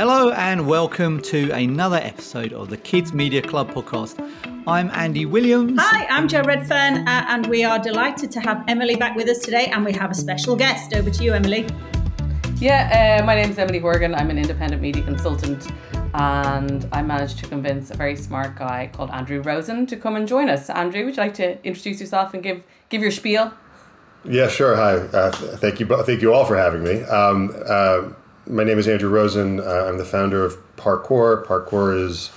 Hello and welcome to another episode of the Kids Media Club podcast. I'm Andy Williams. Hi, I'm Jo Redfern, uh, and we are delighted to have Emily back with us today, and we have a special guest. Over to you, Emily. Yeah, uh, my name is Emily Horgan. I'm an independent media consultant, and I managed to convince a very smart guy called Andrew Rosen to come and join us. Andrew, would you like to introduce yourself and give give your spiel? Yeah, sure. Hi. Uh, thank you. Thank you all for having me. Um, uh, my name is Andrew Rosen. Uh, I'm the founder of PARQOR. PARQOR is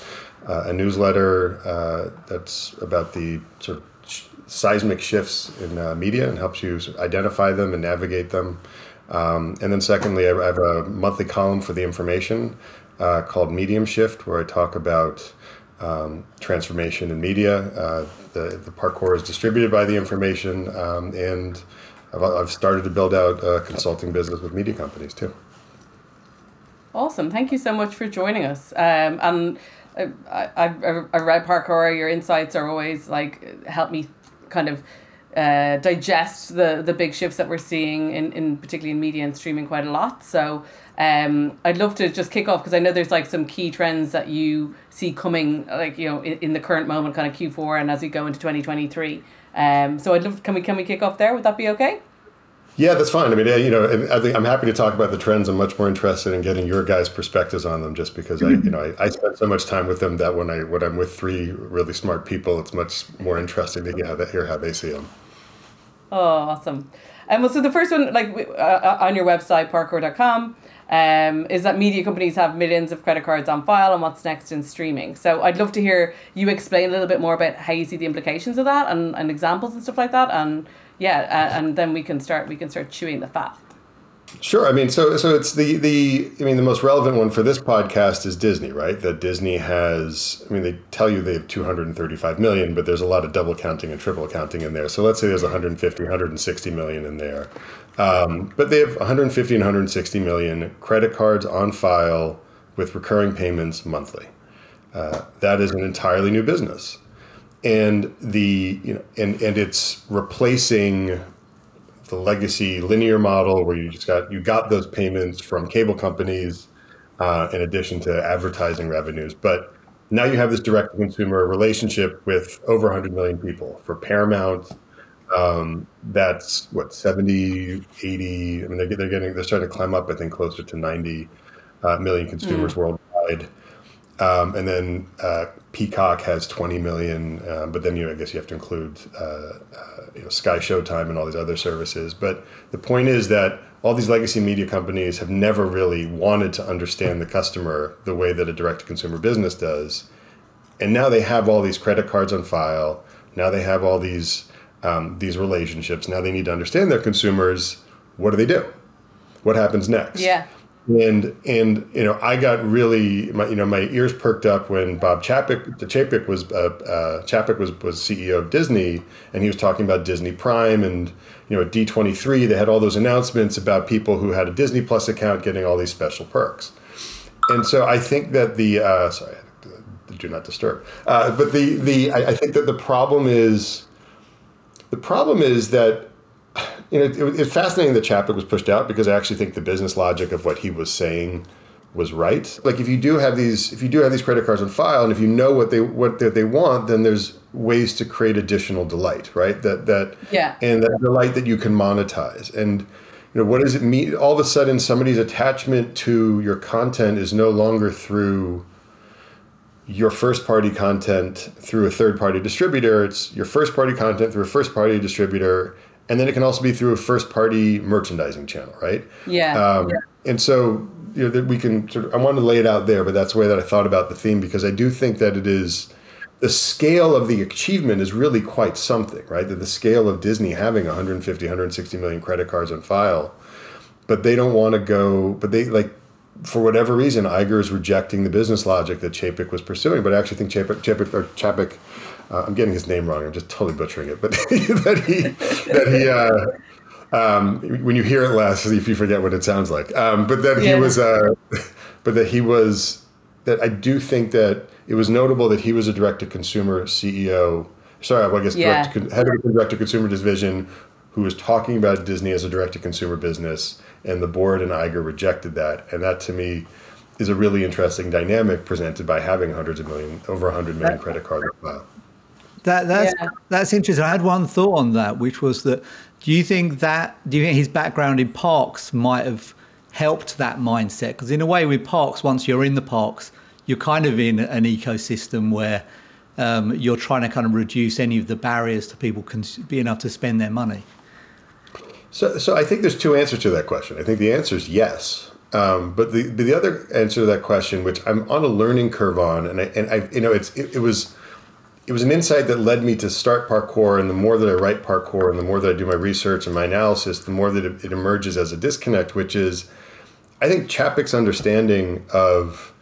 uh, a newsletter uh, that's about the sort of seismic shifts in uh, media and helps you identify them and navigate them. Um, and then, secondly, I have a monthly column for the information called Medium Shift, where I talk about um, transformation in media. Uh, the, the PARQOR is distributed by the information, um, and I've, I've started to build out a consulting business with media companies too. Awesome. Thank you so much for joining us. Um, and I, I, I read PARQOR, your insights are always like help me kind of uh, digest the the big shifts that we're seeing in, in particularly in media and streaming quite a lot. So um, I'd love to just kick off because I know there's like some key trends that you see coming, like you know, in, in the current moment, kind of Q four, and as we go into twenty twenty three. Um, so I'd love. Can we can we kick off there? Would that be okay? Yeah, that's fine. I mean, you know, I think I'm happy to talk about the trends. I'm much more interested in getting your guys' perspectives on them, just because I, you know, I, I spend so much time with them that when I when I'm with three really smart people, it's much more interesting to hear, hear how they see them. Oh, awesome! And um, well, so the first one, like uh, uh, on your website, parqor.com, um, is that media companies have millions of credit cards on file and what's next in streaming. So I'd love to hear you explain a little bit more about how you see the implications of that and, and examples and stuff like that. And yeah, uh, and then we can start we can start chewing the fat. Sure. I mean, so so it's the the I mean the most relevant one for this podcast is Disney, right? That Disney has. I mean, they tell you they have 235 million, but there's a lot of double counting and triple counting in there. So let's say there's 150, 160 million in there, um, but they have 150 and 160 million credit cards on file with recurring payments monthly. Uh, that is an entirely new business, and the you know and and it's replacing the legacy linear model where you just got you got those payments from cable companies uh, in addition to advertising revenues. But now you have this direct to consumer relationship with over 100 million people. For Paramount, um, that's what 70, 80. I mean, they're, they're getting they're starting to climb up. I think closer to 90 uh, million consumers mm. worldwide. Um, and then uh, Peacock has 20 million, uh, but then you know, I guess you have to include uh, uh, you know, Sky Showtime and all these other services. But the point is that all these legacy media companies have never really wanted to understand the customer the way that a direct to consumer business does. And now they have all these credit cards on file. Now they have all these um, these relationships. Now they need to understand their consumers. What do they do? What happens next? Yeah and and you know I got really my you know my ears perked up when Bob Chapek the Chapek was uh, uh, was was CEO of Disney and he was talking about Disney Prime and you know at D23 they had all those announcements about people who had a Disney Plus account getting all these special perks. And so I think that the uh, sorry do not disturb. Uh, but the the I, I think that the problem is the problem is that you know, it, it's fascinating that Chapek was pushed out because I actually think the business logic of what he was saying was right. Like if you do have these, if you do have these credit cards on file, and if you know what they what they want, then there's ways to create additional delight, right? That that yeah, and that delight that you can monetize. And you know, what does it mean? All of a sudden, somebody's attachment to your content is no longer through your first party content through a third party distributor. It's your first party content through a first party distributor and then it can also be through a first party merchandising channel, right? Yeah. Um, yeah. And so you know that we can sort of, I wanted to lay it out there, but that's the way that I thought about the theme because I do think that it is the scale of the achievement is really quite something, right? That the scale of Disney having 150, 160 million credit cards on file, but they don't want to go, but they like for whatever reason, Iger is rejecting the business logic that Chapek was pursuing. But I actually think Chapek, Chapek or Chapek uh, I'm getting his name wrong. I'm just totally butchering it, but that he that he. Uh, um, when you hear it last, if you forget what it sounds like, um, but that yeah. he was, uh, but that he was, that I do think that it was notable that he was a direct to consumer CEO. Sorry, well, I guess yeah. direct, head of the direct to consumer division, who was talking about Disney as a direct to consumer business, and the board and Iger rejected that, and that to me is a really interesting dynamic presented by having hundreds of million, over 100 million credit cards on file. That that's Yeah. that's interesting. I had one thought on that, which was that do you think that do you think his background in parks might have helped that mindset? Because in a way, with parks, once you're in the parks, you're kind of in an ecosystem where um, you're trying to kind of reduce any of the barriers to people cons- being able to spend their money. So, so I think there's two answers to that question. I think the answer is yes. Um, but the the other answer to that question, which I'm on a learning curve on, and I, and I you know it's it, it was it was an insight that led me to start PARQOR. And the more that I write PARQOR, and the more that I do my research and my analysis, the more that it, it emerges as a disconnect, which is I think Chapek's understanding of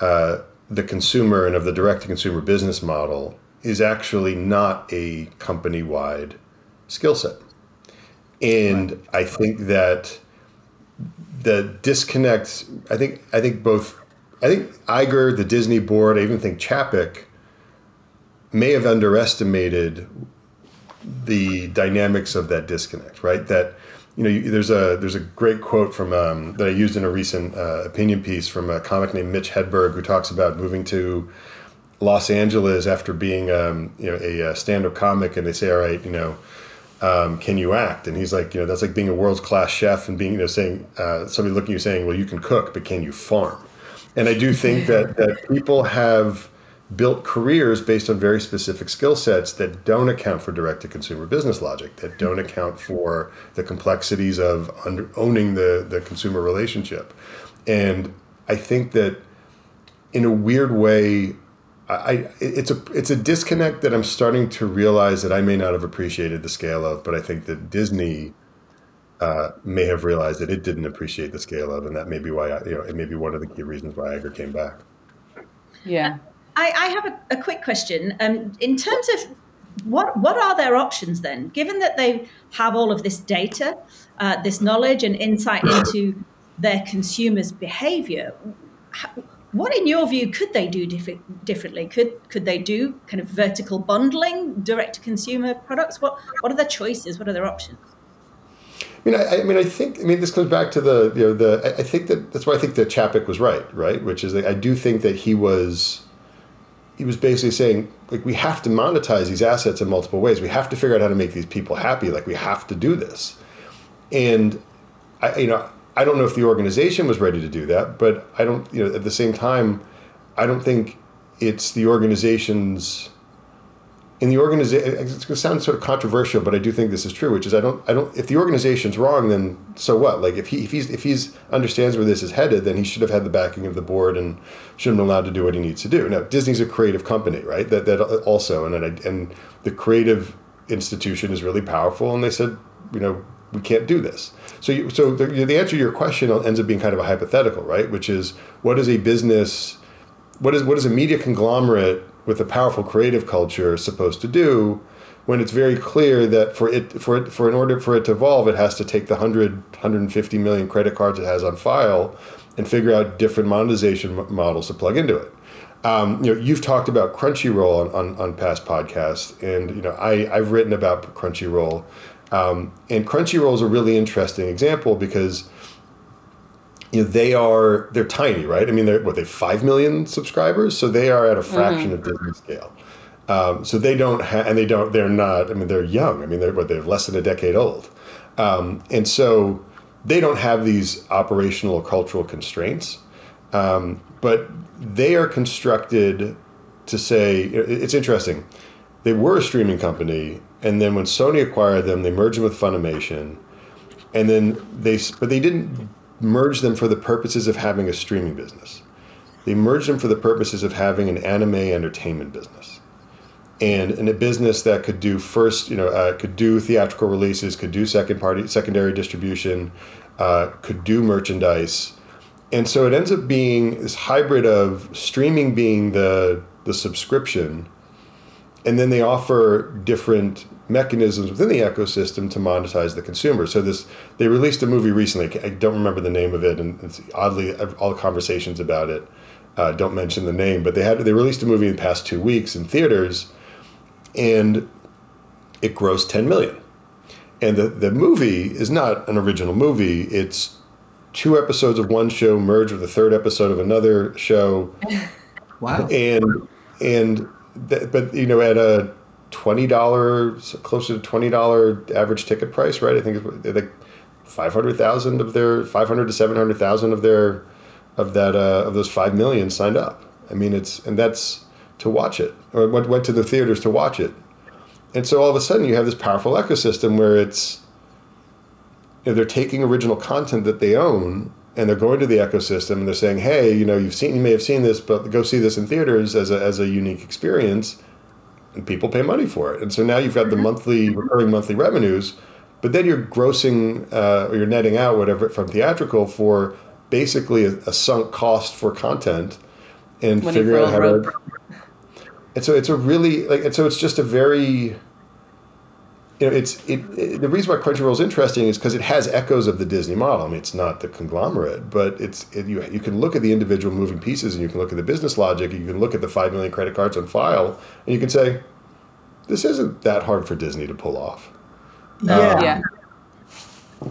uh, the consumer and of the direct to consumer business model is actually not a company wide skill set. And I think that the disconnect, I think, I think both, I think Iger, the Disney board, I even think Chapek may have underestimated the dynamics of that disconnect, right? That you know, you, there's a there's a great quote from um, that I used in a recent uh, opinion piece from a comic named Mitch Hedberg who talks about moving to Los Angeles after being um, you know a, uh stand-up comic, and they say, all right, you know. Um, can you act? And he's like, you know, that's like being a world class chef and being, you know, saying uh, somebody looking at you saying, well, you can cook, but can you farm? And I do think that that people have built careers based on very specific skill sets that don't account for direct to consumer business logic, that don't account for the complexities of under, owning the, the consumer relationship. And I think that in a weird way, I, it's a it's a disconnect that I'm starting to realize that I may not have appreciated the scale of, but I think that Disney uh, may have realized that it didn't appreciate the scale of, and that may be why I, you know it may be one of the key reasons why Iger came back. Yeah. I, I have a, a quick question. Um, in terms of what what are their options then? Given that they have all of this data, uh, this knowledge and insight into their consumers' behavior, what in your view could they do diff- differently? Could could they do kind of vertical bundling, direct to consumer products? What what are their choices? What are their options? I mean, I, I mean, I think, I mean, this comes back to the, you know, the. I- I think that that's why I think that Chapek was right, right? Which is, that I do think that he was, he was basically saying, like, we have to monetize these assets in multiple ways. We have to figure out how to make these people happy. Like, we have to do this, and I, you know, I don't know if the organization was ready to do that, but I don't, you know, at the same time, I don't think it's the organization's in the organization it's going to sound sort of controversial but i do think this is true which is i don't i don't if the organization's wrong then so what? Like if he if he's if he's understands where this is headed then he should have had the backing of the board and should have been allowed to do what he needs to do. Now disney's a creative company right? That that also and I, and the creative institution is really powerful and they said you know we can't do this. So you, so the, the answer to your question ends up being kind of a hypothetical right? Which is what is a business what is what is a media conglomerate with a powerful creative culture supposed to do when it's very clear that for it for it for in order for it to evolve it has to take the 100 150 million credit cards it has on file and figure out different monetization models to plug into it. Um, you know you've talked about crunchyroll on, on, on past podcasts and you know I, i've written about crunchyroll. Um, and crunchyroll is a really interesting example because you know they are they're tiny right? I mean they're what they 5 million subscribers? So they are at a fraction of disney scale. Um, so they don't have and they don't they're not i mean they're young. I mean they're what they're less than a decade old. Um, and so they don't have these operational or cultural constraints. Um, but they are constructed to say it's interesting. They were a streaming company and then when sony acquired them they merged them with funimation. And then they but they didn't merge them for the purposes of having a streaming business. They merged them for the purposes of having an anime entertainment business. And in a business that could do first you know uh, could do theatrical releases could do second party secondary distribution uh, could do merchandise. And so it ends up being this hybrid of streaming being the the subscription and then they offer different mechanisms within the ecosystem to monetize the consumer. So this they released a movie recently. I don't remember the name of it, and it's oddly all the conversations about it uh, don't mention the name. But they had they released a movie in the past two weeks in theaters, and it grossed ten million. And the the movie is not an original movie. It's two episodes of one show merged with the third episode of another show. Wow. And and th- but you know at a twenty dollars closer to twenty dollar average ticket price, right? I think it's like five hundred thousand of their five hundred to seven hundred thousand of their of that uh, of those five million signed up. I mean, it's and that's to watch it or went went to the theaters to watch it, and so all of a sudden you have this powerful ecosystem where it's you know, they're taking original content that they own and they're going to the ecosystem and they're saying, hey, you know, you've seen, you may have seen this, but go see this in theaters as a, as a unique experience, and people pay money for it. And so now you've got the monthly recurring monthly revenues, but then you're grossing uh, or you're netting out whatever from theatrical for basically a, a sunk cost for content and figuring out how to. And so it's a really like, and so it's just a very you know, it's it, it. The reason why Crunchyroll is interesting is because it has echoes of the Disney model. I mean, it's not the conglomerate, but it's it, you. You can look at the individual moving pieces, and you can look at the business logic. and You can look at the five million credit cards on file, and you can say, this isn't that hard for Disney to pull off. Yeah. Yeah.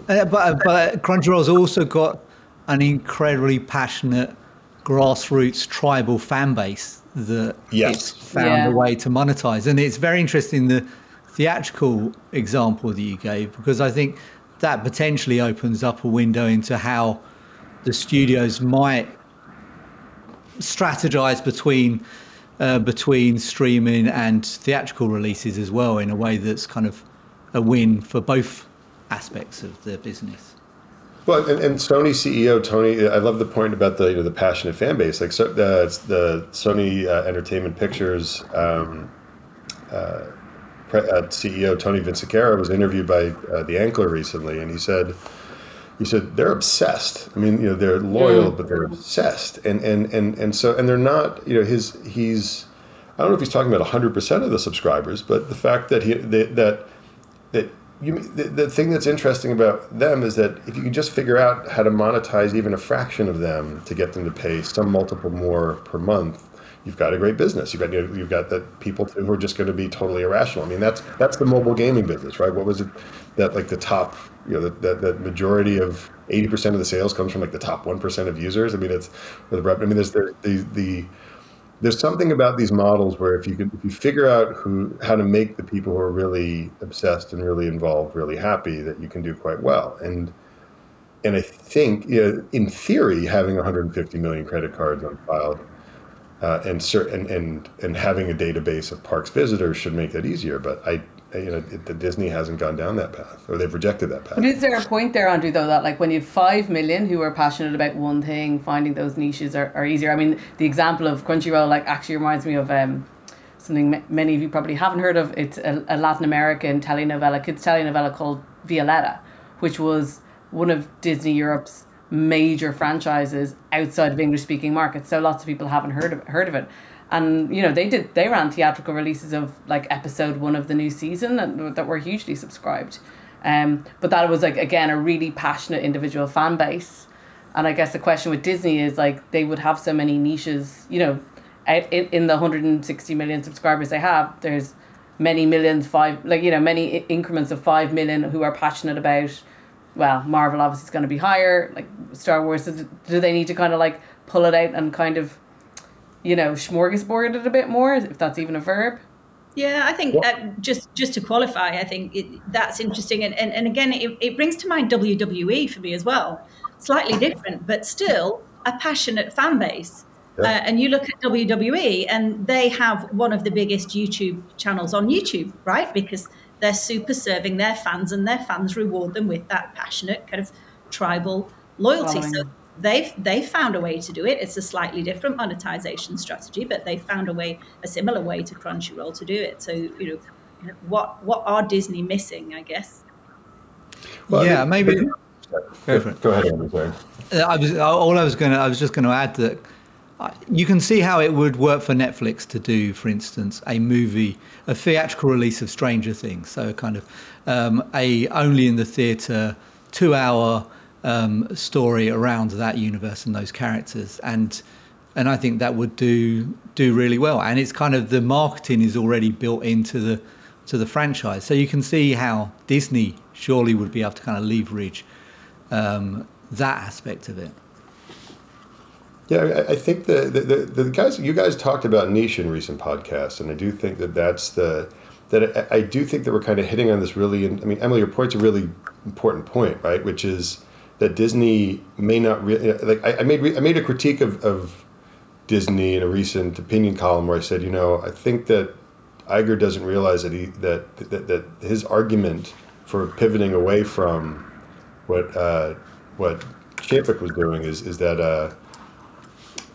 Uh, but but Crunchyroll's also got an incredibly passionate grassroots tribal fan base that Yes. it's found Yeah. a way to monetize, and it's very interesting the theatrical example that you gave because I think that potentially opens up a window into how the studios might strategize between uh, between streaming and theatrical releases as well in a way that's kind of a win for both aspects of the business. Well, and, and Sony CEO Tony, I love the point about the you know the passionate fan base. Like so, uh, the Sony uh, Entertainment Pictures um, uh, CEO Tony Vinciquerra was interviewed by uh, the Ankler recently, and he said he said they're obsessed. I mean, you know, they're loyal, but they're obsessed, and and and and so and they're not. You know, his he's. I don't know if he's talking about hundred percent of the subscribers, but the fact that he that that, that you the, the thing that's interesting about them is that if you can just figure out how to monetize even a fraction of them to get them to pay some multiple more per month, you've got a great business. You've got you've got the people who are just going to be totally irrational. I mean, that's that's the mobile gaming business, right? What was it that like the top you know the, the, the majority of eighty percent of the sales comes from like the top one percent of users. I mean, it's the I mean, there's the the, the there's something about these models where if you can if you figure out who how to make the people who are really obsessed and really involved really happy that you can do quite well and and I think you know, in theory having 150 million credit cards on file uh, and, and and and having a database of parks visitors should make that easier but I you know it, the Disney hasn't gone down that path or they've rejected that path But is there a point there, Andrew, though, that like when you have five million who are passionate about one thing, finding those niches are, are easier? I mean, the example of Crunchyroll like actually reminds me of um, something ma- many of you probably haven't heard of. It's a, a Latin American telenovela, kids telenovela called Violetta, which was one of Disney Europe's major franchises outside of English speaking markets. So lots of people haven't heard of heard of it. And you know they did they ran theatrical releases of like episode one of the new season and that were hugely subscribed. Um, but that was like again a really passionate individual fan base, and I guess the question with Disney is like they would have so many niches, you know, in, in the hundred and sixty million subscribers they have. There's many millions, five like you know many increments of five million who are passionate about. Well, Marvel obviously is going to be higher. Like Star Wars, do they need to kind of like pull it out and kind of, you know, smorgasbord it a bit more, if that's even a verb? Yeah, I think uh, just just to qualify, I think it, that's interesting, and and, and again, it, it brings to mind WWE for me as well. Slightly different, but still a passionate fan base. Yeah. Uh, and you look at WWE, and they have one of the biggest YouTube channels on YouTube, right? Because they're super serving their fans, and their fans reward them with that passionate kind of tribal loyalty. So they've they found a way to do it. It's a slightly different monetization strategy, but they found a way, a similar way to Crunchyroll to do it. So you know, what what are Disney missing? I guess. Well, I yeah, mean- maybe. Go. Go ahead, Andrew. Sorry. Uh, I was all I was going to I was just going to add that you can see how it would work for Netflix to do, for instance, a movie, a theatrical release of Stranger Things, so kind of um, a only in the theater two hour um, story around that universe and those characters, and and I think that would do do really well. And it's kind of the marketing is already built into the to the franchise, so you can see how Disney surely would be able to kind of leverage um, that aspect of it. Yeah, I, think the, the, the, guys you guys talked about niche in recent podcasts, and I do think that that's the that I, I do think that we're kind of hitting on this really. I mean, Emily, your point's a really important point, right? Which is that Disney may not really like. I, I made I made a critique of, of Disney in a recent opinion column where I said, you know, I think that Iger doesn't realize that he that that, that his argument for pivoting away from what uh, what Chapek was doing is is that uh,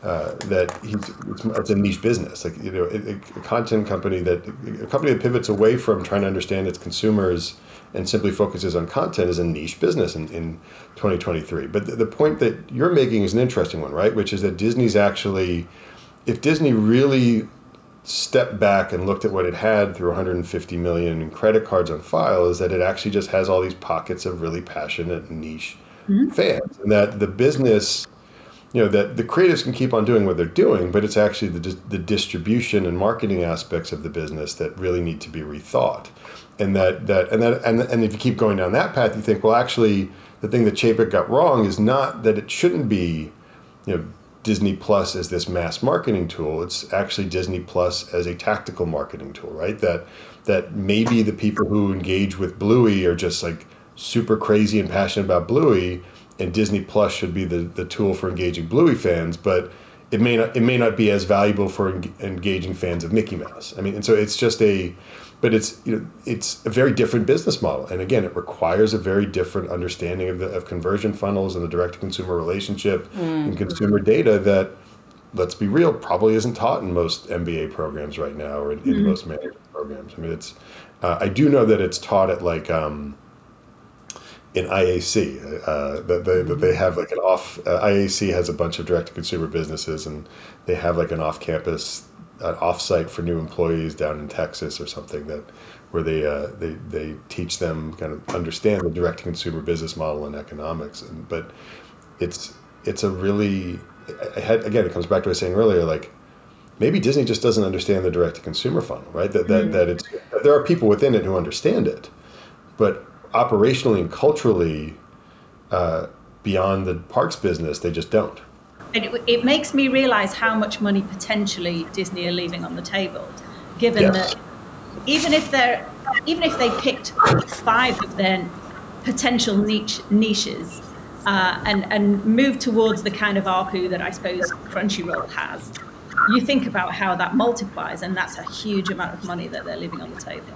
uh, that he's it's, it's, a niche business. Like you know, a, a, content company that a company that pivots away from trying to understand its consumers and simply focuses on content is a niche business in, in 2023. But the, the point that you're making is an interesting one, right? Which is that Disney's actually, if Disney really stepped back and looked at what it had through 150 million credit cards on file, is that it actually just has all these pockets of really passionate niche mm-hmm. fans, and that the business you know that the creatives can keep on doing what they're doing, but it's actually the the distribution and marketing aspects of the business that really need to be rethought. And that that and that and and if you keep going down that path, you think, well, actually, the thing that Chapek got wrong is not that it shouldn't be, you know. Disney Plus as this mass marketing tool. It's actually Disney Plus as a tactical marketing tool, right? That that maybe the people who engage with Bluey are just like super crazy and passionate about Bluey, and Disney Plus should be the, the tool for engaging Bluey fans, but it may not it may not be as valuable for en- engaging fans of Mickey Mouse. I mean, and so it's just a, but it's you know it's a very different business model, and again, it requires a very different understanding of the of conversion funnels and the direct to consumer relationship mm. and consumer data that. Let's be real. Probably isn't taught in most MBA programs right now, or in, mm. in most management programs. I mean, it's. Uh, I do know that it's taught at like um, in IAC uh, that they that they have like an off uh, IAC has a bunch of direct to consumer businesses and they have like an off campus an offsite for new employees down in Texas or something that where they uh, they they teach them kind of understand the direct to consumer business model and economics and but it's it's a really I had, again it comes back to what I was saying earlier like maybe Disney just doesn't understand the direct to consumer funnel right that that, mm-hmm. that it's there are people within it who understand it but operationally and culturally uh, beyond the parks business, they just don't. It, it, makes me realize how much money potentially Disney are leaving on the table, given yes. that even if they're even if they picked five of their potential niche niches uh, and and move towards the kind of ARPU that I suppose Crunchyroll has, you think about how that multiplies, and that's a huge amount of money that they're leaving on the table.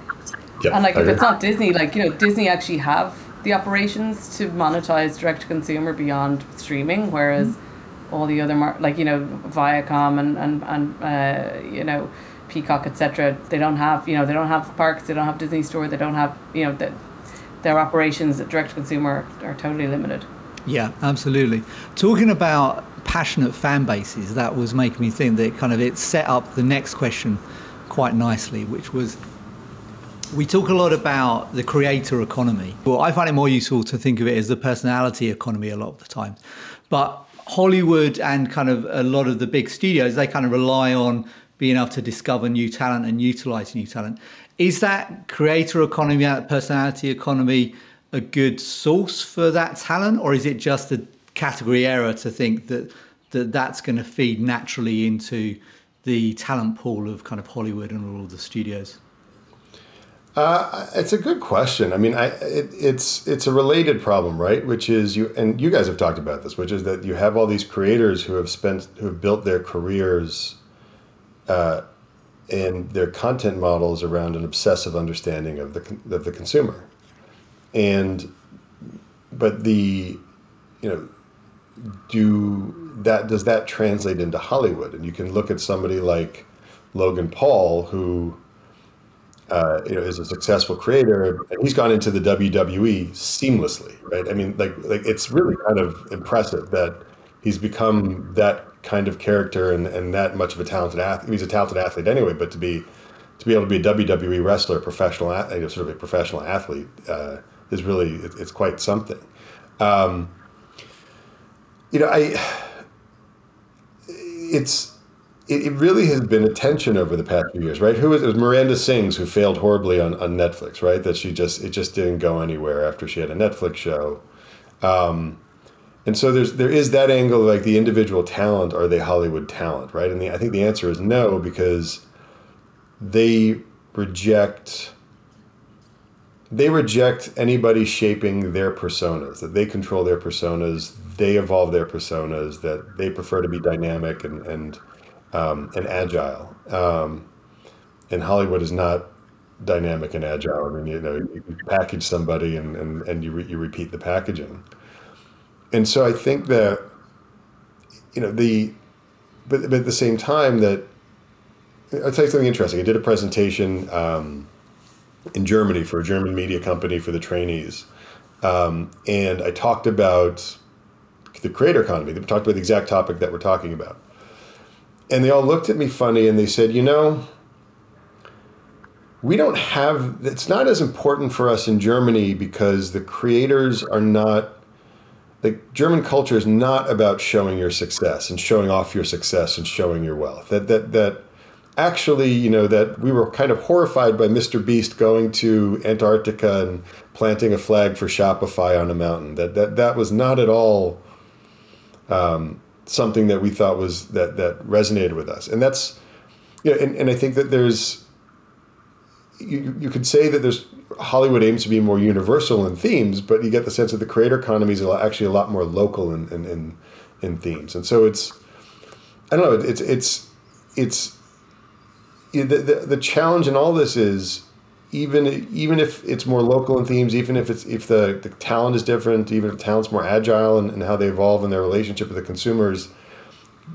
Yeah, and like if it's not Disney, like you know, Disney actually have the operations to monetize direct to consumer beyond streaming, whereas mm-hmm. all the other mar- like you know Viacom and and and uh, you know Peacock etc. They don't have you know they don't have parks, they don't have Disney Store, they don't have you know that their operations at direct to consumer are, are totally limited. Yeah, absolutely. Talking about passionate fan bases, that was making me think that kind of it set up the next question quite nicely, which was we talk a lot about the creator economy. Well, I find it more useful to think of it as the personality economy a lot of the time. But Hollywood and kind of a lot of the big studios, they kind of rely on being able to discover new talent and utilize new talent. Is that creator economy, that personality economy, a good source for that talent, or is it just a category error to think that, that that's going to feed naturally into the talent pool of kind of Hollywood and all of the studios? Uh, it's a good question. I mean, I it, it's it's a related problem, right? Which is you and you guys have talked about this, which is that you have all these creators who have spent who have built their careers, uh, and their content models around an obsessive understanding of the of the consumer, and but the, you know, do that does that translate into Hollywood? And you can look at somebody like Logan Paul who uh, you know, is a successful creator, and he's gone into the WWE seamlessly, right? I mean, like, like it's really kind of impressive that he's become that kind of character and, and that much of a talented athlete. He's a talented athlete anyway, but to be to be able to be a WWE wrestler, professional, sort of a professional athlete, uh, is really it, it's quite something. Um, you know, I it's it, it really has been a tension over the past few years, right? Who was it was Miranda Sings who failed horribly on, on Netflix, right? That she just it just didn't go anywhere after she had a Netflix show. Um, and so there's there is that angle like the individual talent are they Hollywood talent right and the, I think the answer is no because they reject they reject anybody shaping their personas that they control their personas they evolve their personas that they prefer to be dynamic and and um, and agile. Um, and Hollywood is not dynamic and agile. I mean you know you package somebody and and, and you, re, you repeat the packaging. And so I think that you know the but, but at the same time that I'll tell you something interesting. I did a presentation um, in Germany for a German media company for the trainees, um, and I talked about the creator economy. They talked about the exact topic that we're talking about, and they all looked at me funny and they said, "You know." We don't have, it's not as important for us in Germany because the creators are not the German culture is not about showing your success and showing off your success and showing your wealth. That that that actually, you know, that we were kind of horrified by Mr. Beast going to Antarctica and planting a flag for Shopify on a mountain. That that that was not at all um, something that we thought was that that resonated with us. And that's you know, and, and I think that there's you, you could say that there's Hollywood aims to be more universal in themes, but you get the sense that the creator economy is actually a lot more local in, in, in, in themes. And so it's, I don't know, it's, it's, it's, the, the, the challenge in all this is even even if it's more local in themes, even if it's if the, the talent is different, even if the talent's more agile and, and how they evolve in their relationship with the consumers,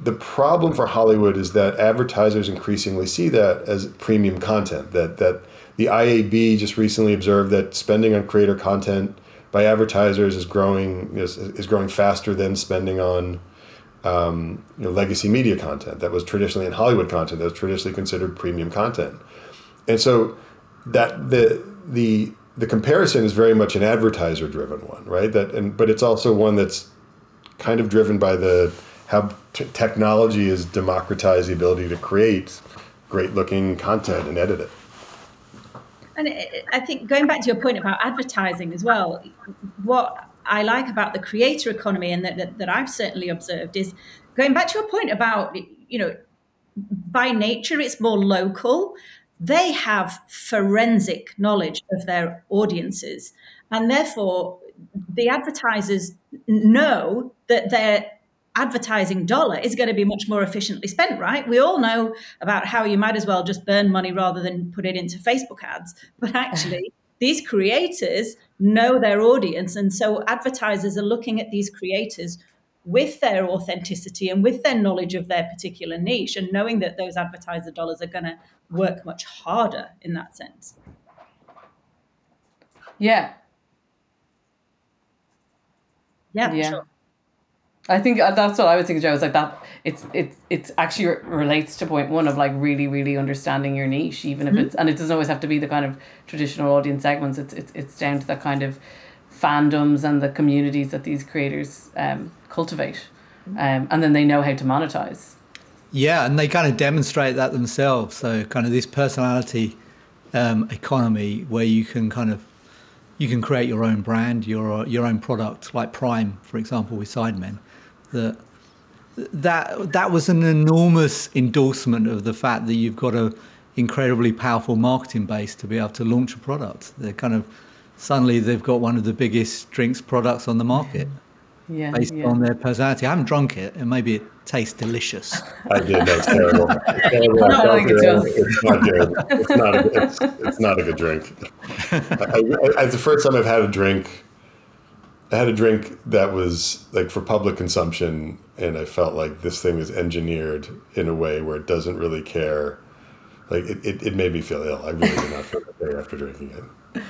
the problem for Hollywood is that advertisers increasingly see that as premium content. That that the IAB just recently observed that spending on creator content by advertisers is growing is, is growing faster than spending on um, you know, legacy media content that was traditionally in Hollywood content that was traditionally considered premium content, and so that the the the comparison is very much an advertiser driven one, right? That and but it's also one that's kind of driven by the how t- technology has democratized the ability to create great looking content and edit it. And I think going back to your point about advertising as well, what I like about the creator economy and that, that, that I've certainly observed is going back to your point about, you know, by nature it's more local. They have forensic knowledge of their audiences. And therefore, the advertisers know that they're advertising dollar is going to be much more efficiently spent, right? We all know about how you might as well just burn money rather than put it into Facebook ads. But actually, these creators know their audience. And so advertisers are looking at these creators with their authenticity and with their knowledge of their particular niche and knowing that those advertiser dollars are going to work much harder in that sense. Yeah. Yeah, yeah. Sure. I think uh, that's what I was thinking, Jo. was like that. It's it's it's actually relates to point one of like really really understanding your niche, even if mm-hmm. it's and it doesn't always have to be the kind of traditional audience segments. It's it's it's down to that kind of fandoms and the communities that these creators um, cultivate, um, and then they know how to monetize. Yeah, and they kind of demonstrate that themselves. So kind of this personality um, economy where you can kind of you can create your own brand, your your own product, like Prime, for example, with Sidemen that that that was an enormous endorsement of the fact that you've got a incredibly powerful marketing base to be able to launch a product. They're kind of suddenly they've got one of the biggest drinks products on the market. Yeah, based yeah. on their personality. I haven't drunk it, and maybe it tastes delicious. I did. That's terrible. It's terrible. No, I think it it's not good. It's not. A, it's, it's not a good drink. I, I, I, the first time I've had a drink I had a drink that was like for public consumption, and I felt like this thing is engineered in a way where it doesn't really care. Like it, it, it made me feel ill. I really did not feel that after drinking it.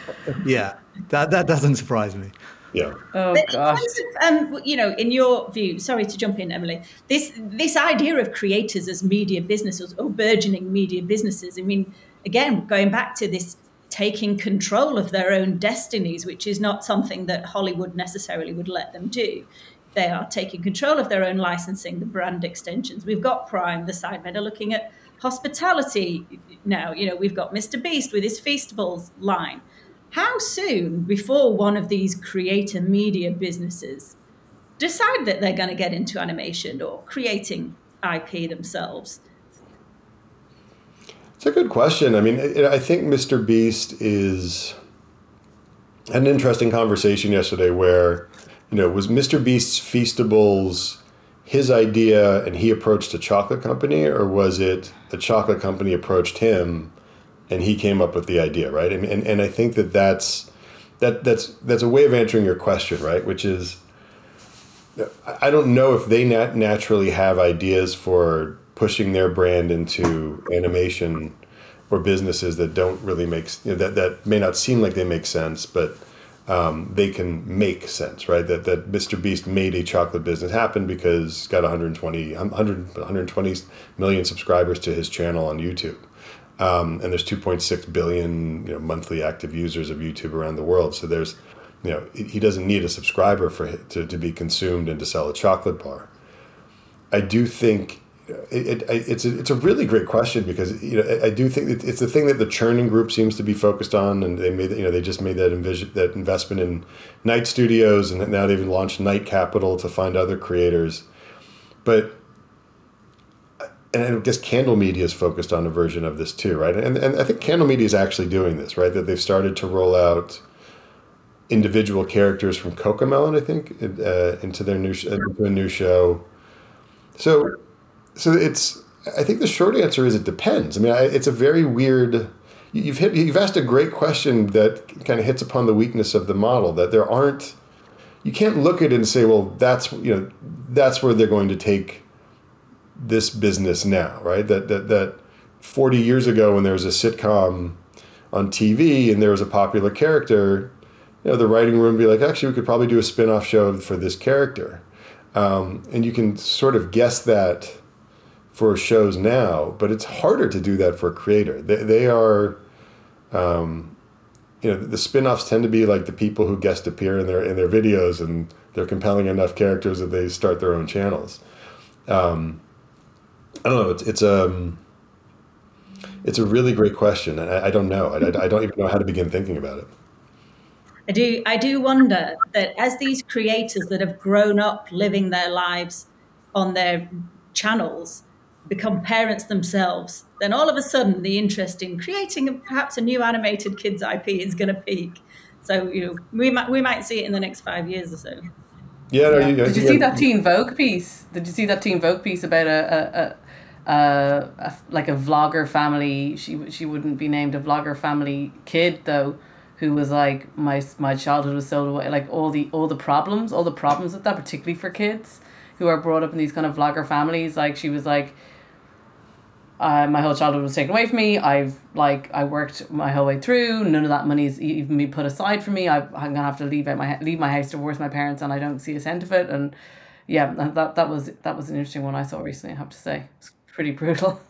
Yeah, that that doesn't surprise me. Yeah. Oh but gosh. In of, um, you know, in your view, sorry to jump in, Emily. This this idea of creators as media businesses or burgeoning media businesses. I mean, again, going back to this taking control of their own destinies, which is not something that Hollywood necessarily would let them do. They are taking control of their own licensing, the brand extensions. We've got Prime, the Sidemen are looking at hospitality now. You know, we've got Mr. Beast with his Feastables line. How soon before one of these creator media businesses decide that they're going to get into animation or creating IP themselves? It's a good question. I mean, I think Mr. Beast is an interesting conversation yesterday where, you know, was Mr. Beast's Feastables his idea and he approached a chocolate company, or was it a chocolate company approached him and he came up with the idea, right? And, and, and I think that that's, that, that's, that's a way of answering your question, right? Which is, I don't know if they nat- naturally have ideas for pushing their brand into animation or businesses that don't really make you know, that that may not seem like they make sense, but um, they can make sense, right? That that Mr. Beast made a chocolate business happen because he's got 120 100, 120 million subscribers to his channel on YouTube. Um, and there's 2.6 billion you know, monthly active users of YouTube around the world. So there's, you know, he doesn't need a subscriber for to, to be consumed and to sell a chocolate bar. I do think it, it, it's a, it's a really great question because you know I, do think it's the thing that the Chernin Group seems to be focused on, and they made you know they just made that envision that investment in Night Studios, and now they've launched Night Capital to find other creators, but and I guess Candle Media is focused on a version of this too, right? And and I think Candle Media is actually doing this, right? That they've started to roll out individual characters from Cocomelon, I think, uh, into their new sh- into a new show. So so it's. I think the short answer is it depends. I mean, I, it's a very weird. You've hit. You've asked a great question that kind of hits upon the weakness of the model. That there aren't. You can't look at it and say, well, that's you know, that's where they're going to take this business now, right? That that that forty years ago, when there was a sitcom on TV and there was a popular character, you know, the writing room would be like, actually, we could probably do a spin-off show for this character. Um, and you can sort of guess that for shows now, but it's harder to do that for a creator. They, they are, um, you know, the spin-offs tend to be like the people who guest appear in their in their videos, and they're compelling enough characters that they start their own channels. Um, I don't know. It's it's um, it's a really great question. I, I don't know. I, I don't even know how to begin thinking about it. I do. I do wonder that as these creators that have grown up living their lives on their channels become parents themselves, then all of a sudden the interest in creating perhaps a new animated kids IP is going to peak. So you know we might we might see it in the next five years or so. Yeah. No, yeah. You, Did you, see that Teen Vogue piece? Did you see that Teen Vogue piece about a, a, a, a, like a vlogger family? She she wouldn't be named a vlogger family kid though, who was like my my childhood was so away. like all the all the problems all the problems with that particularly for kids who are brought up in these kind of vlogger families. Like she was like uh, my whole childhood was taken away from me. I've like I worked my whole way through. None of that money's even been put aside for me. i am gonna have to leave out my leave my house, divorce my parents, and I don't see a cent of it. And yeah, that that was that was an interesting one I saw recently. I have to say, pretty brutal.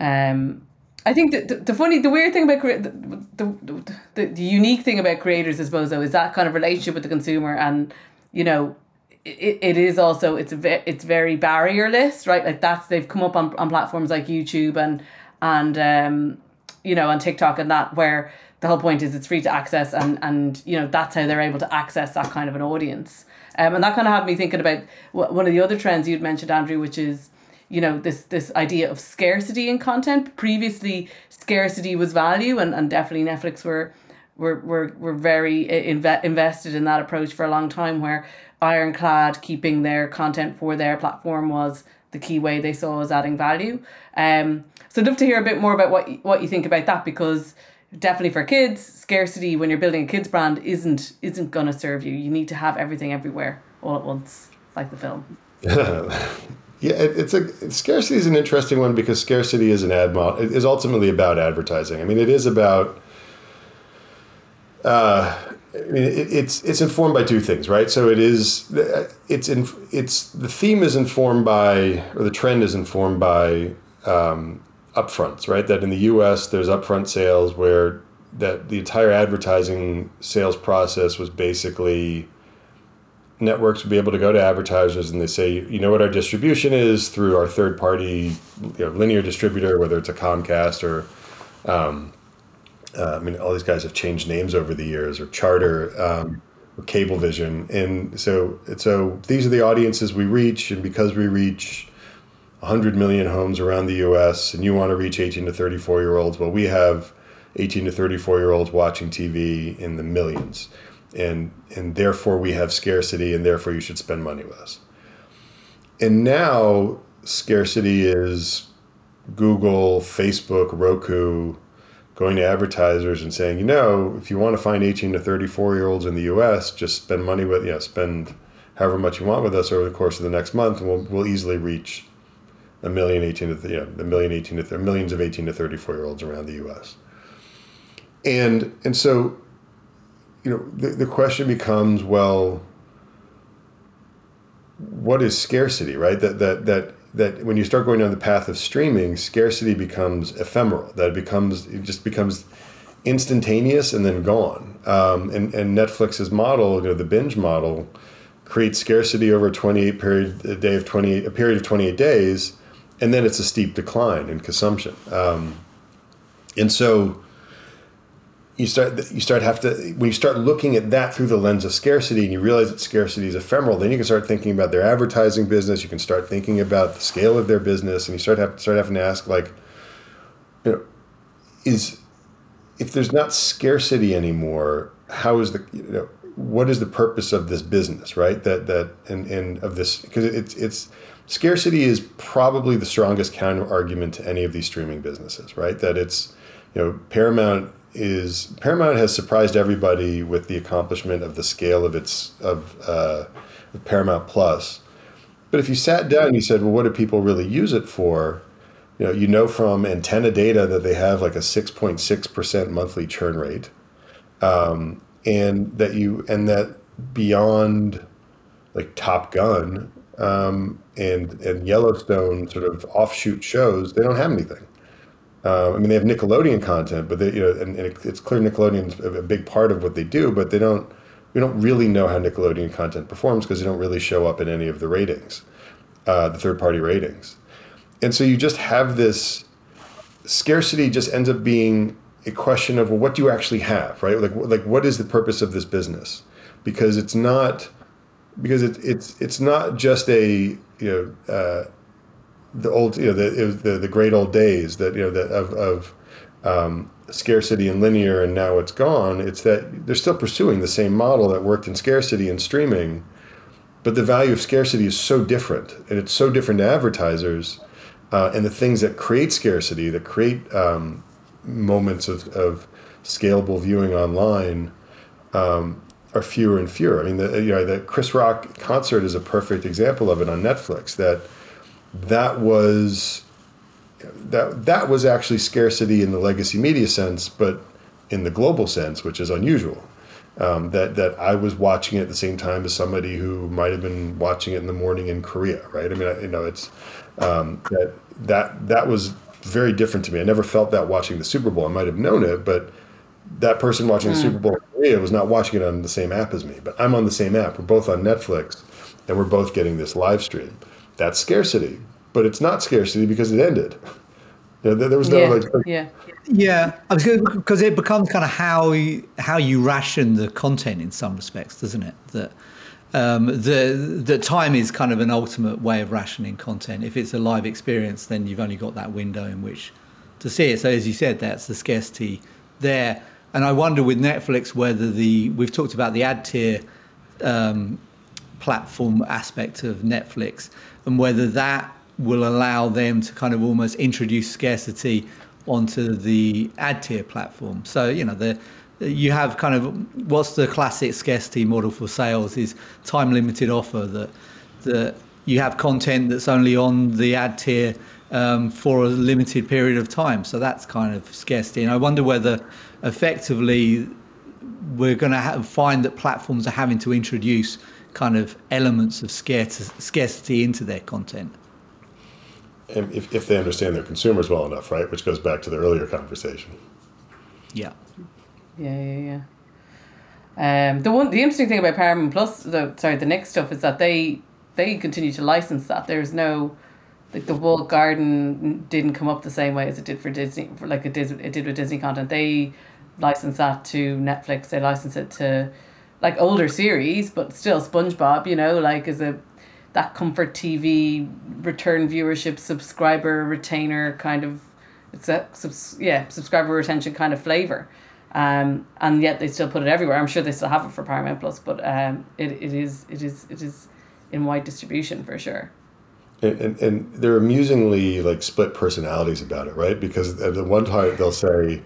um, I think the, the, the funny, the weird thing about the, the, the the unique thing about creators, I suppose, though, is that kind of relationship with the consumer, and you know, it, it is also it's a it's very barrierless right like that's they've come up on, on platforms like youtube and and um you know on tiktok and that where the whole point is it's free to access and and you know that's how they're able to access that kind of an audience um, and that kind of had me thinking about one of the other trends you'd mentioned andrew which is you know this this idea of scarcity in content previously scarcity was value and, and definitely netflix were were, were, were very inve- invested in that approach for a long time where ironclad keeping their content for their platform was the key way they saw as adding value. Um, so I'd love to hear a bit more about what what you think about that because definitely for kids, scarcity when you're building a kids brand isn't isn't gonna serve you. You need to have everything everywhere all at once, like the film. yeah, it, it's a scarcity is an interesting one because scarcity is an ad model. It is ultimately about advertising. I mean, it is about. Uh, I mean, it, it's it's informed by two things, right? So it is it's in it's the theme is informed by or the trend is informed by um, upfronts, right? That in the U.S. there's upfront sales where that the entire advertising sales process was basically networks would be able to go to advertisers and they say, you know what our distribution is through our third party you know, linear distributor, whether it's a Comcast or um, uh, I mean, all these guys have changed names over the years, or Charter. Um, or Cablevision, and so so these are the audiences we reach, and because we reach 100 million homes around the U.S. and you want to reach 18 to 34 year olds, well, we have 18 to 34 year olds watching TV in the millions, and and therefore we have scarcity, and therefore you should spend money with us. And now scarcity is Google, Facebook, Roku going to advertisers and saying, you know, if you want to find 18 to 34 year olds in the US, just spend money with, you know, spend however much you want with us over the course of the next month, and we'll, we'll easily reach a million 18 to, you know, a million 18 to, th- millions of 18 to 34 year olds around the US. And, and so, you know, the, the question becomes, well, what is scarcity, right? That, that, that that when you start going down the path of streaming, scarcity becomes ephemeral. That it becomes it just becomes instantaneous and then gone. Um, and and Netflix's model, you know, the binge model, creates scarcity over a 28 period a day of 28 a period of 28 days, and then it's a steep decline in consumption. Um, and so you start you start have to when you start looking at that through the lens of scarcity and you realize that scarcity is ephemeral then you can start thinking about their advertising business you can start thinking about the scale of their business and you start have start having to ask like you know is if there's not scarcity anymore how is the you know what is the purpose of this business right that that and and of this because it's it's scarcity is probably the strongest counter argument to any of these streaming businesses right that it's you know paramount is Paramount has surprised everybody with the accomplishment of the scale of its of, uh, of Paramount Plus. But if you sat down and you said, well, what do people really use it for? You know, you know from antenna data that they have like a six point six percent monthly churn rate, um, and that you and that beyond like Top Gun um, and and Yellowstone sort of offshoot shows, they don't have anything. Uh, I mean, they have Nickelodeon content, but they, you know, and, and it's clear Nickelodeon's a big part of what they do, but they don't. We don't really know how Nickelodeon content performs because they don't really show up in any of the ratings, uh, the third-party ratings, and so you just have this scarcity. Just ends up being a question of well, what do you actually have, right? Like, like what is the purpose of this business? Because it's not because it's it's it's not just a you know. Uh, the old, you know, the, the, the great old days that, you know, that of, of um, scarcity and linear and now it's gone. It's that they're still pursuing the same model that worked in scarcity and streaming, but the value of scarcity is so different and it's so different to advertisers uh, and the things that create scarcity, that create um, moments of, of scalable viewing online um, are fewer and fewer. I mean, the, you know, the Chris Rock concert is a perfect example of it on Netflix that – that was that that was actually scarcity in the legacy media sense, but in the global sense, which is unusual. Um, that that I was watching it at the same time as somebody who might have been watching it in the morning in Korea, right? I mean, I, you know, it's um, that that that was very different to me. I never felt that watching the Super Bowl. I might have known it, but that person watching mm. the hmm. Super Bowl in Korea was not watching it on the same app as me. But I'm on the same app. We're both on Netflix, and we're both getting this live stream. That's scarcity, but it's not scarcity because it ended. You know, there was no yeah. like, yeah. Yeah, because it becomes kind of how you, how you ration the content in some respects, doesn't it? That um, the the time is kind of an ultimate way of rationing content. If it's a live experience, then you've only got that window in which to see it. So as you said, that's the scarcity there. And I wonder with Netflix whether the we've talked about the ad tier um, platform aspect of Netflix and whether that will allow them to kind of almost introduce scarcity onto the ad tier platform. So, you know, the you have kind of what's the classic scarcity model for sales is time limited offer that that you have content that's only on the ad tier um, for a limited period of time. So that's kind of scarcity. And I wonder whether effectively we're going to find that platforms are having to introduce kind of elements of scarcity into their content And if, if they understand their consumers well enough, right? Which goes back to the earlier conversation. Yeah. Yeah, yeah, yeah. Um, the one, the interesting thing about Paramount Plus, the sorry, the next stuff is that they they continue to license that. There's no, like the walled garden didn't come up the same way as it did for Disney, for like it did it did with Disney content. They license that to Netflix. They license it to like older series, but still SpongeBob, you know, like is a that comfort TV return viewership subscriber retainer kind of it's a subs, yeah subscriber retention kind of flavor. Um, and yet they still put it everywhere. I'm sure they still have it for Paramount Plus, but um, it, it is it is it is in wide distribution for sure. And, and, and they're amusingly like split personalities about it, right? Because at the one time they'll say,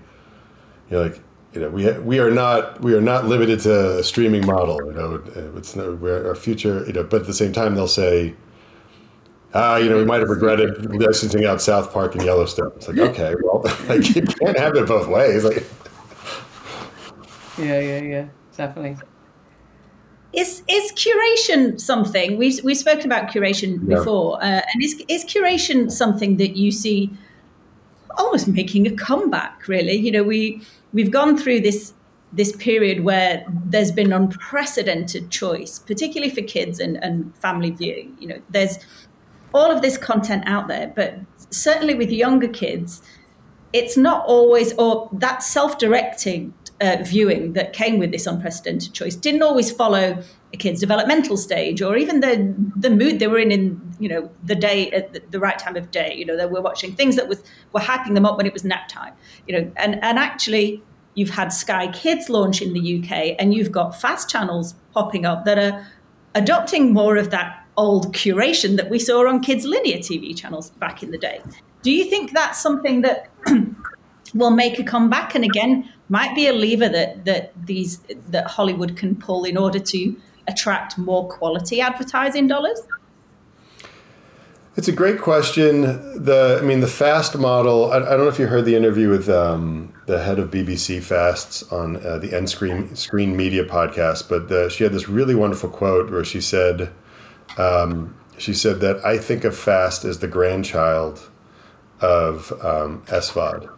you know, like you know, we we are not we are not limited to a streaming model. You know, it's no, we're our future. You know, but at the same time, they'll say, ah, you know, we might have regretted licensing out South Park and Yellowstone. It's like, okay, well, like you can't have it both ways. Like, yeah, yeah, yeah, definitely. Is is curation something we've we've spoken about curation Yeah. before, uh, and is is curation something that you see almost making a comeback? Really, you know, we we've gone through this this period where there's been unprecedented choice, particularly for kids and, and family viewing. You know, there's all of this content out there, but certainly with younger kids, it's not always, or that self directing uh, viewing that came with this unprecedented choice didn't always follow a kid's developmental stage or even the the mood they were in in you know the day at the, the right time of day. You know they were watching things that was were hyping them up when it was nap time you know and and actually you've had sky kids launch in the uk and you've got fast channels popping up that are adopting more of that old curation that we saw on kids linear tv channels back in the day. Do you think that's something that will make a comeback and again might be a lever that that these that hollywood can pull in order to attract more quality advertising dollars It's a great question. The I mean, the fast model. I, I don't know if you heard the interview with um, the head of BBC Fasts on uh, the End Screen Screen Media podcast, but the, she had this really wonderful quote where she said, um, "She said that I think of fast as the grandchild of um, SVOD,"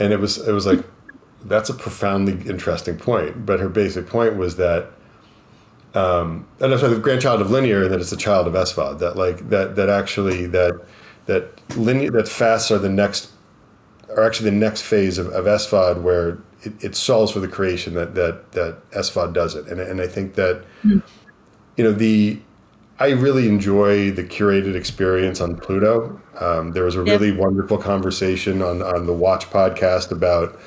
and it was it was like that's a profoundly interesting point. But her basic point was that um, and that's the grandchild of linear, and that it's a child of SVOD. That like that that actually that that linear that fasts are the next are actually the next phase of, of SVOD where it, it solves for the creation that that that SVOD does it. And and I think that you know the I really enjoy the curated experience on Pluto. Um, there was a really wonderful conversation on on the Watch podcast about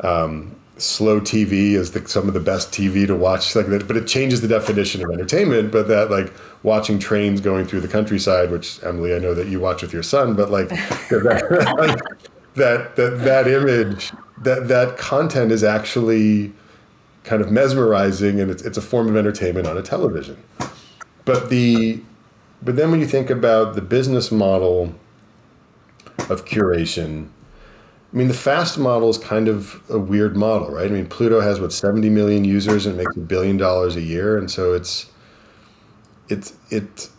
um, slow TV is the, some of the best TV to watch, like that. But it changes the definition of entertainment. But that like watching trains going through the countryside, which Emily, I know that you watch with your son, but like that, that that that image, that that content is actually kind of mesmerizing, and it's it's a form of entertainment on a television. But the but then when you think about the business model of curation, I mean, the fast model is kind of a weird model, right? I mean, Pluto has what 70 million users and makes a billion dollars a year, and so it's it's it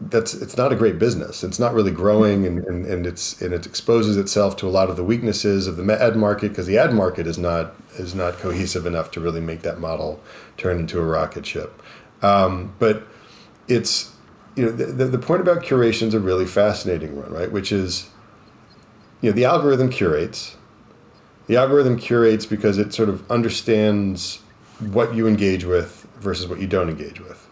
that's it's not a great business. It's not really growing, and, and, and it's and it exposes itself to a lot of the weaknesses of the ad market because the ad market is not is not cohesive enough to really make that model turn into a rocket ship. Um, but it's you know the, the, point about curation is a really fascinating one, right? Which is you know the algorithm curates. The algorithm curates because it sort of understands what you engage with versus what you don't engage with.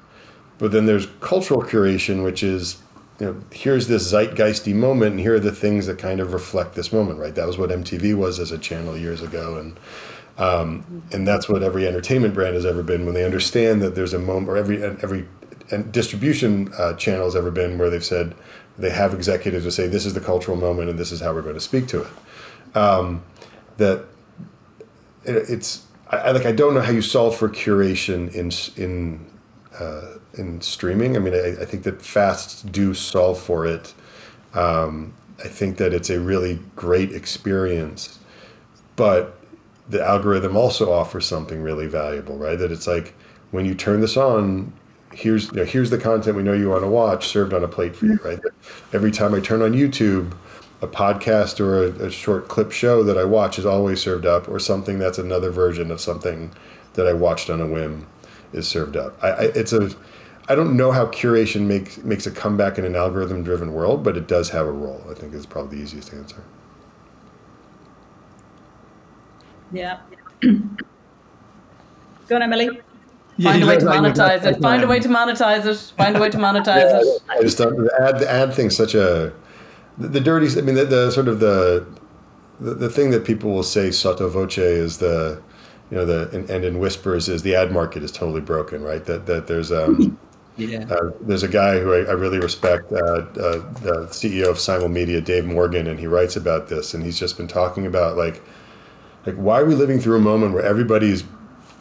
But then there's cultural curation which is you know here's this zeitgeisty moment and here are the things that kind of reflect this moment right? That was what mtv was as a channel years ago and um, and that's what every entertainment brand has ever been when they understand that there's a moment or every every and distribution uh, channel has ever been where they've said they have executives who say this is the cultural moment and this is how we're going to speak to it. Um, that it, it's I, I like I don't know how you solve for curation in in uh, in streaming. I mean, I, I think that fasts do solve for it. Um, I think that it's a really great experience, but the algorithm also offers something really valuable, right? That it's like when you turn this on, here's you know, here's the content we know you want to watch served on a plate for you, mm-hmm. right? Every time I turn on YouTube, a podcast or a, a short clip show that I watch is always served up, or something that's another version of something that I watched on a whim is served up. I, I it's a I don't know how curation makes makes a comeback in an algorithm driven world, but it does have a role. I think is probably the easiest answer. Yeah. Go on, Emily. Yeah, Find a way to monetize it. Find a way to monetize it. Find a way to monetize it. I just don't the ad the ad thing's such a the, the dirty. I mean, the, the sort of the, the the thing that people will say sotto voce is the you know the and, and in whispers is the ad market is totally broken, right? That that there's um. Yeah. Uh, there's a guy who I, I really respect, uh, uh, the CEO of Simulmedia, Dave Morgan, and he writes about this, and he's just been talking about like, like why are we living through a moment where everybody's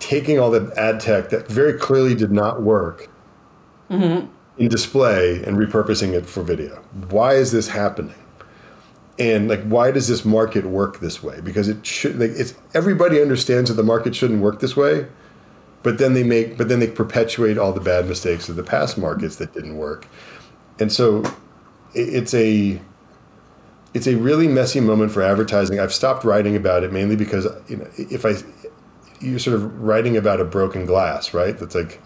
taking all the ad tech that very clearly did not work mm-hmm. in display and repurposing it for video? Why is this happening? And like, why does this market work this way? Because it should, like, it's everybody understands that the market shouldn't work this way, but then they make but then they perpetuate all the bad mistakes of the past markets that didn't work and so it, it's a it's a really messy moment for advertising i've stopped writing about it mainly because you know if i you're sort of writing about a broken glass right? That's like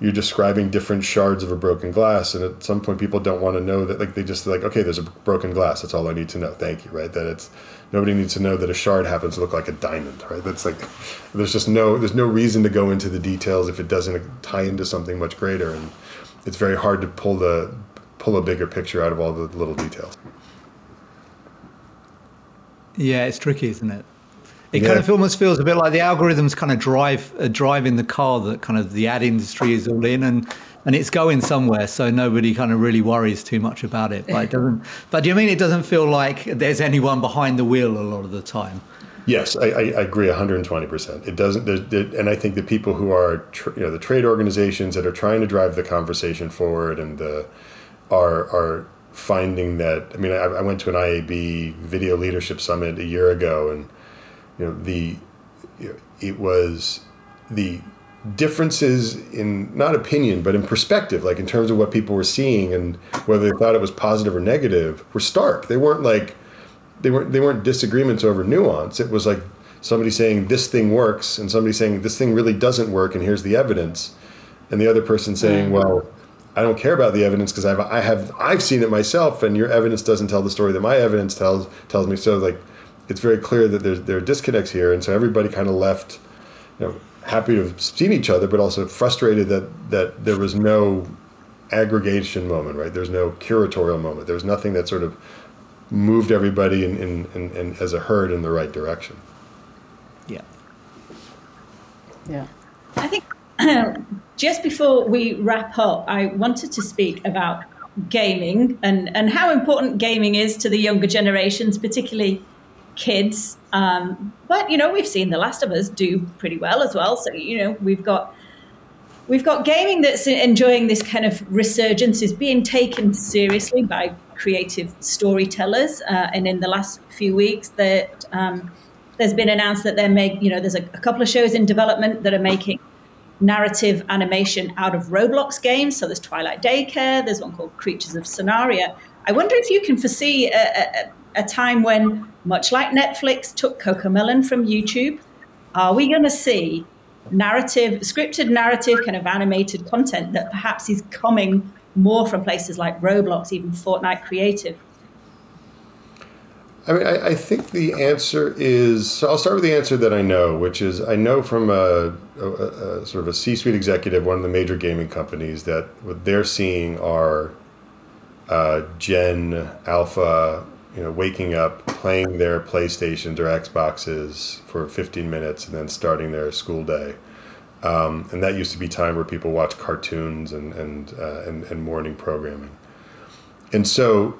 you're describing different shards of a broken glass and at some point people don't want to know that like they just like okay there's a broken glass that's all i need to know thank you right? That it's nobody needs to know that a shard happens to look like a diamond right? That's like there's just no there's no reason to go into the details if it doesn't tie into something much greater and it's very hard to pull the pull a bigger picture out of all the little details. Yeah, it's tricky, isn't it? It Yeah. kind of almost feels a bit like the algorithms kind of drive uh, driving the car that kind of the ad industry is all in, and and it's going somewhere, so nobody kind of really worries too much about it. But it doesn't. But do you mean it doesn't feel like there's anyone behind the wheel a lot of the time? Yes, I, I, agree 120%. It doesn't, there, there, and I think the people who are, tr- you know, the trade organizations that are trying to drive the conversation forward and uh, are, are finding that, I mean, I, I went to an IAB video leadership summit a year ago and, you know, the, you know, it was the differences in not opinion, but in perspective, like in terms of what people were seeing and whether they thought it was positive or negative were stark. They weren't like, they weren't they weren't disagreements over nuance. It was like somebody saying this thing works and somebody saying this thing really doesn't work and here's the evidence, and the other person saying, mm. well, I don't care about the evidence because I've I have I've seen it myself and your evidence doesn't tell the story that my evidence tells tells me. So like, it's very clear that there's there are disconnects here, and so everybody kind of left, you know, happy to have seen each other, but also frustrated that that there was no aggregation moment, right? There's no curatorial moment. There's nothing that sort of moved everybody in, in, in, in as a herd in the right direction. Yeah. Yeah. I think just before we wrap up, I wanted to speak about gaming and, and how important gaming is to the younger generations, particularly kids. Um, but you know, we've seen The Last of Us do pretty well as well. So you know, we've got we've got gaming that's enjoying this kind of resurgence, is being taken seriously by creative storytellers. Uh, and in the last few weeks, that um, there's been announced that they're you know there's a, a couple of shows in development that are making narrative animation out of Roblox games. So there's Twilight Daycare, there's one called Creatures of Sonaria. I wonder if you can foresee a, a, a time when, much like Netflix took Cocomelon from YouTube, are we going to see narrative, scripted narrative, kind of animated content that perhaps is coming more from places like Roblox, even Fortnite Creative? I mean, I, I think the answer is. So I'll start with the answer that I know, which is I know from a, a, a sort of a C-suite executive, one of the major gaming companies, that what they're seeing are uh, Gen Alpha, you know, waking up, playing their PlayStations or Xboxes for 15 minutes, and then starting their school day. Um, and that used to be time where people watch cartoons and and, uh, and and morning programming. And so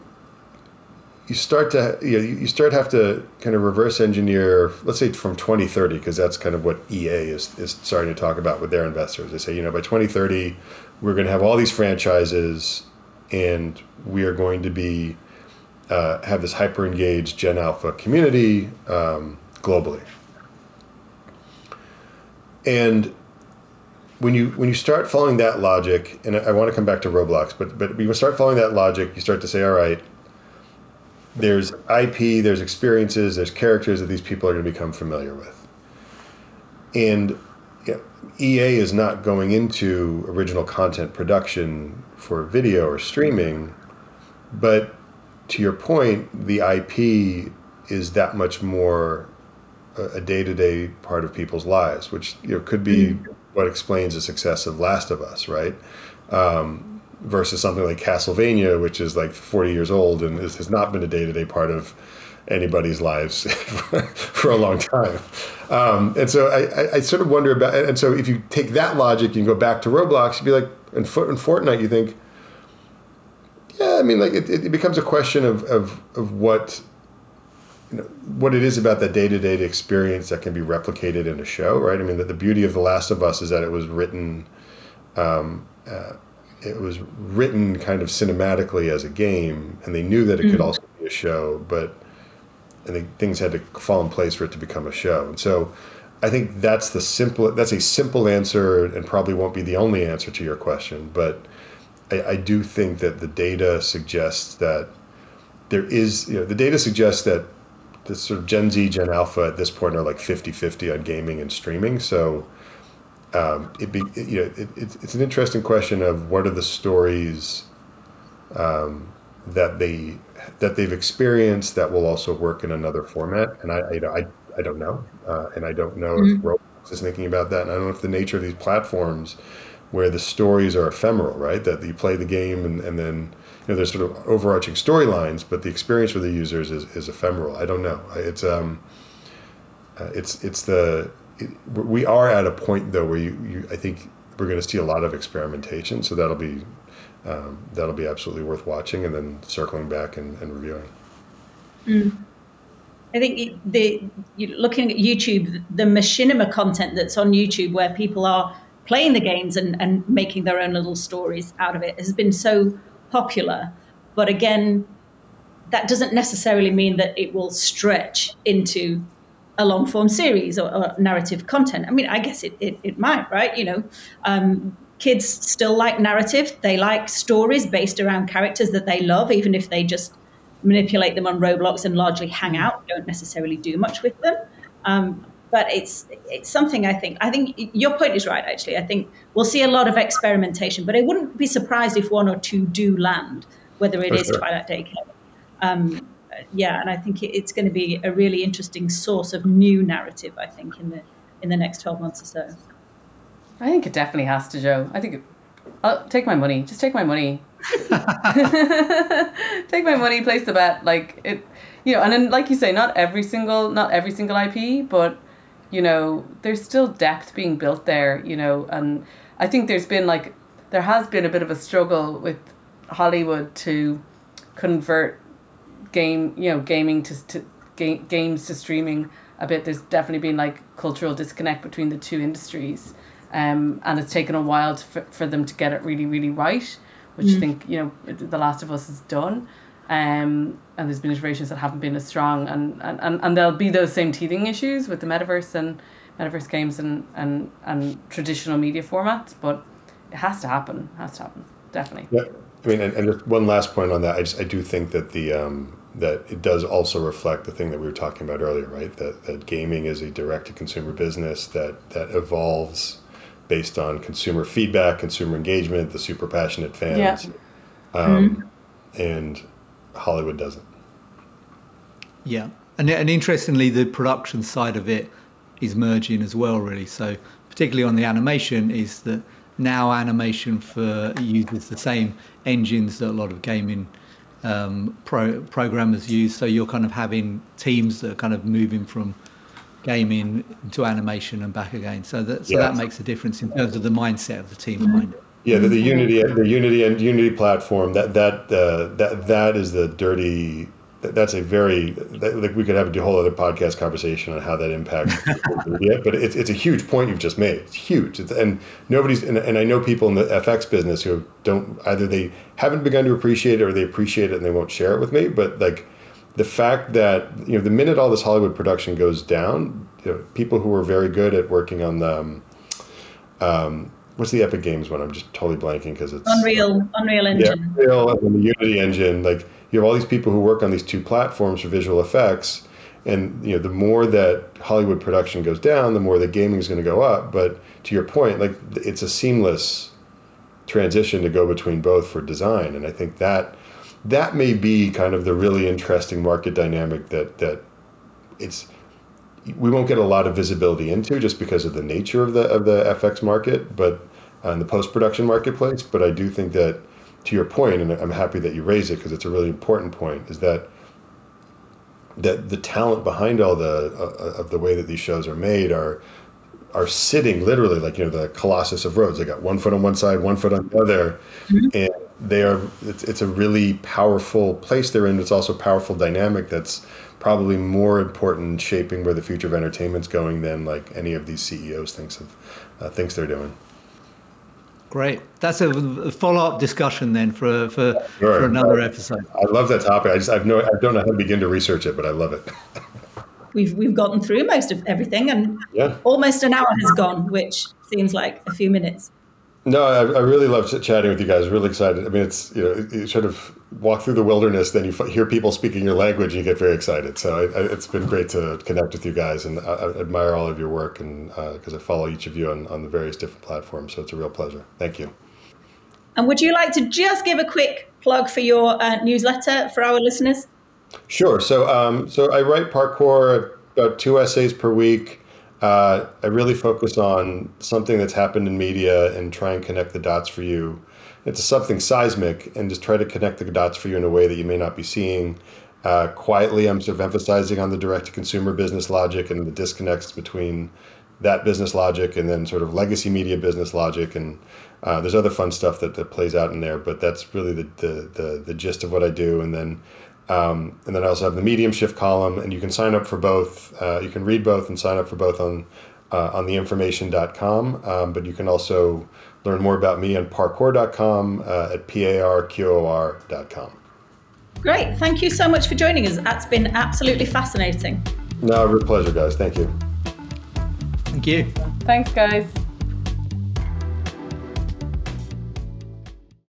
you start to you, know, you start have to kind of reverse engineer let's say from 2030 because that's kind of what ea is, is starting to talk about with their investors they say you know by 2030 we're going to have all these franchises and we are going to be uh, have this hyper engaged gen alpha community um, globally and when you when you start following that logic and I, want to come back to roblox but but when you start following that logic you start to say all right there's IP, there's experiences, there's characters that these people are going to become familiar with. And EA is not going into original content production for video or streaming, but to your point, the IP is that much more a day to day part of people's lives, which you know could be what explains the success of Last of Us, right? Um, versus something like Castlevania, which is like 40 years old and is, has not been a day to day part of anybody's lives for a long time. Um, and so I, I, I, sort of wonder about, and so if you take that logic, and go back to Roblox, you'd be like, in, in Fortnite, you think, yeah, I mean, like it, it becomes a question of, of, of what, you know, what it is about that day to day experience that can be replicated in a show, right? I mean, the, the beauty of The Last of Us is that it was written, um, uh, it was written kind of cinematically as a game, and they knew that it mm-hmm. could also be a show, but and things had to fall in place for it to become a show. And so, I think that's the simple. That's a simple answer, and probably won't be the only answer to your question, but I, I do think that the data suggests that there is, you know, the data suggests that the sort of Gen Z, Gen Alpha at this point are like 50 50 on gaming and streaming. So um, it be, it, you know, it, it's, it's an interesting question of what are the stories um, that they that they've experienced that will also work in another format. And I, I, I, I don't know. Uh, and I don't know mm-hmm. if Roblox is thinking about that. And I don't know if the nature of these platforms where the stories are ephemeral, right? That you play the game and, and then you know there's sort of overarching storylines, but the experience for the users is, is ephemeral. I don't know. It's um, uh, it's it's the it, we are at a point though where you, you I think we're going to see a lot of experimentation, so that'll be um, that'll be absolutely worth watching and then circling back and, and reviewing. Mm. I think the looking at YouTube, the machinima content that's on YouTube, where people are playing the games and, and making their own little stories out of it has been so popular. But again, that doesn't necessarily mean that it will stretch into a long form series or, or, narrative content. I mean, I guess it, it, it might, right? You know, um, kids still like narrative. They like stories based around characters that they love, even if they just manipulate them on Roblox and largely hang out, don't necessarily do much with them. Um, but it's it's something I think I think your point is right. Actually, I think we'll see a lot of experimentation, but I wouldn't be surprised if one or two do land, whether it For is sure. Twilight Daycare. Um, yeah, and I think it's going to be a really interesting source of new narrative. I think in the in the next twelve months or so. I think it definitely has to, Jo. I think it, I'll take my money. Just take my money. take my money. Place the bet. Like it, you know. And then, like you say, not every single, not every single IP, but you know, there's still depth being built there, you know, and I think there's been like, there has been a bit of a struggle with Hollywood to convert game, you know, gaming to, to ga- games to streaming a bit. There's definitely been like cultural disconnect between the two industries. Um, and it's taken a while to, for, for them to get it really, really right, which mm. I think, you know, The Last of Us has done. Um, and there's been iterations that haven't been as strong and, and, and, and there'll be those same teething issues with the metaverse and metaverse games and, and, and traditional media formats but it has to happen it has to happen definitely yeah i mean and, and just one last point on that i just i do think that the um, that it does also reflect the thing that we were talking about earlier right that, that gaming is a direct to consumer business that that evolves based on consumer feedback consumer engagement the super passionate fans yeah. um, mm-hmm. and Hollywood doesn't. Yeah, and and interestingly, the production side of it is merging as well, really. So particularly on the animation, is that now animation for uses the same engines that a lot of gaming um, pro, programmers use. So you're kind of having teams that are kind of moving from gaming to animation and back again. So that so that makes a difference in terms of the mindset of the team behind it. Yeah, the, the Unity, the Unity and Unity platform. That that uh, that that is the dirty. That's a very that, like we could have a whole other podcast conversation on how that impacts. yeah, but it's it's a huge point you've just made. It's huge, it's, and nobody's and, and I know people in the FX business who don't either they haven't begun to appreciate it or they appreciate it and they won't share it with me. But like the fact that you know the minute all this Hollywood production goes down, you know, people who are very good at working on the um, um, what's the Epic Games one? I'm just totally blanking because it's Unreal, Unreal Engine. Yeah, Unreal and the Unity engine. Like you have all these people who work on these two platforms for visual effects, and you know the more that Hollywood production goes down, the more the gaming is going to go up. But to your point, like it's a seamless transition to go between both for design, and I think that that may be kind of the really interesting market dynamic that that it's we won't get a lot of visibility into just because of the nature of the of the FX market, but uh, in the post production marketplace. But I do think that, to your point, and I'm happy that you raise it because it's a really important point, is that that the talent behind all the uh, of the way that these shows are made are are sitting literally like you know the colossus of Rhodes. They got one foot on one side, one foot on the other, mm-hmm. and they are. It's, it's a really powerful place they're in. It's also a powerful dynamic that's probably more important in shaping where the future of entertainment's going than like any of these CEOs thinks of uh, thinks they're doing. Great. That's a follow-up discussion then for for, sure. for another episode. I love that topic. I just I've no I don't know how to begin to research it, but I love it. we've we've gotten through most of everything, and yeah. almost an hour has gone, which seems like a few minutes. No, I, I really love chatting with you guys. Really excited. I mean, it's you know, you sort of walk through the wilderness, then you hear people speaking your language, and you get very excited. So I, I, it's been great to connect with you guys, and I, admire all of your work, and because uh, I follow each of you on, on the various different platforms. So it's a real pleasure. Thank you. And would you like to just give a quick plug for your uh, newsletter for our listeners? Sure. So, um, so I write PARQOR about two essays per week. Uh, I really focus on something that's happened in media and try and connect the dots for you. It's something seismic and just try to connect the dots for you in a way that you may not be seeing. Uh, quietly, I'm sort of emphasizing on the direct to consumer business logic and the disconnects between that business logic and then sort of legacy media business logic. And uh, there's other fun stuff that, that plays out in there, but that's really the, the, the, the gist of what I do. And then um, and then I also have the medium shift column, and you can sign up for both. Uh, you can read both and sign up for both on uh, on theinformation.com. Um, but you can also learn more about me on parqor.com uh, at parqor.com. Great. Thank you so much for joining us. That's been absolutely fascinating. No, real pleasure, guys. Thank you. Thank you. Thanks, guys.